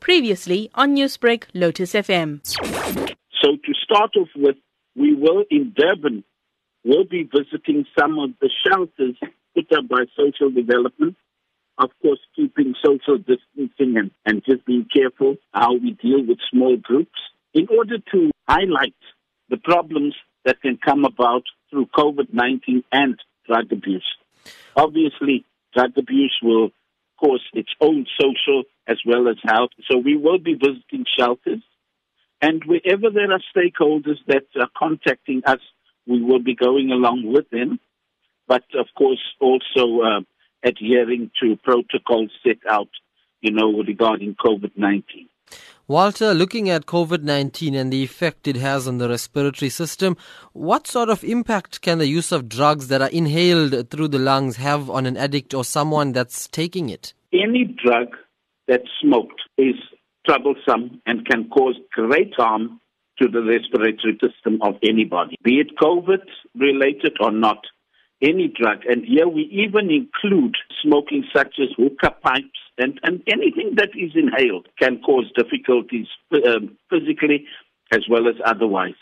Previously on Newsbreak, Lotus FM. So to start off with, we will in Durban, we'll be visiting some of the shelters put up by social development. Of course, keeping social distancing and, and just being careful how we deal with small groups in order to highlight the problems that can come about through COVID-19 and drug abuse. Obviously, drug abuse will cause its own social as well as health. So we will be visiting shelters. And wherever there are stakeholders that are contacting us, we will be going along with them. But of course, also uh, adhering to protocols set out, you know, regarding COVID 19. Walter, looking at COVID 19 and the effect it has on the respiratory system, what sort of impact can the use of drugs that are inhaled through the lungs have on an addict or someone that's taking it? Any drug that's smoked is troublesome and can cause great harm to the respiratory system of anybody, be it COVID related or not any drug. And here we even include smoking such as hookah pipes and, and anything that is inhaled can cause difficulties um, physically as well as otherwise.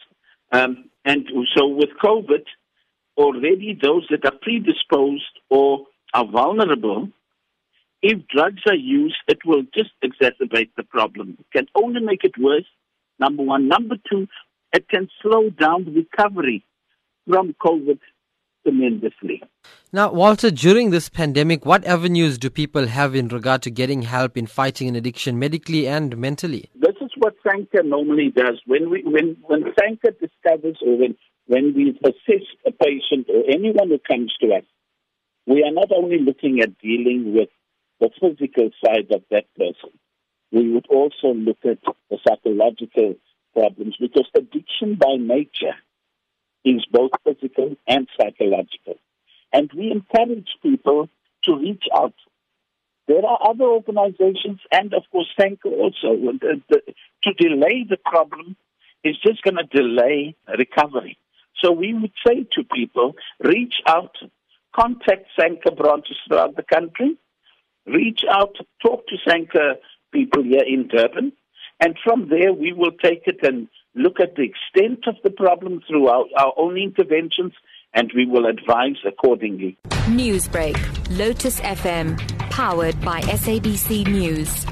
Um, and so with COVID, already those that are predisposed or are vulnerable, if drugs are used, it will just exacerbate the problem. It can only make it worse, number one. Number two, it can slow down recovery from COVID tremendously. Now, Walter, during this pandemic, what avenues do people have in regard to getting help in fighting an addiction medically and mentally? This is what SANCA normally does. When we when when SANCA discovers or when when we assess a patient or anyone who comes to us, we are not only looking at dealing with the physical side of that person. We would also look at the psychological problems because addiction by nature is both and psychological. And we encourage people to reach out. There are other organizations and, of course, SANCA also. Uh, the, to delay the problem is just going to delay recovery. So we would say to people, reach out, contact SANCA branches throughout the country, reach out, talk to SANCA people here in Durban, and from there we will take it and look at the extent of the problem through our, our own interventions, and we will advise accordingly. Newsbreak, Lotus FM, powered by SABC News.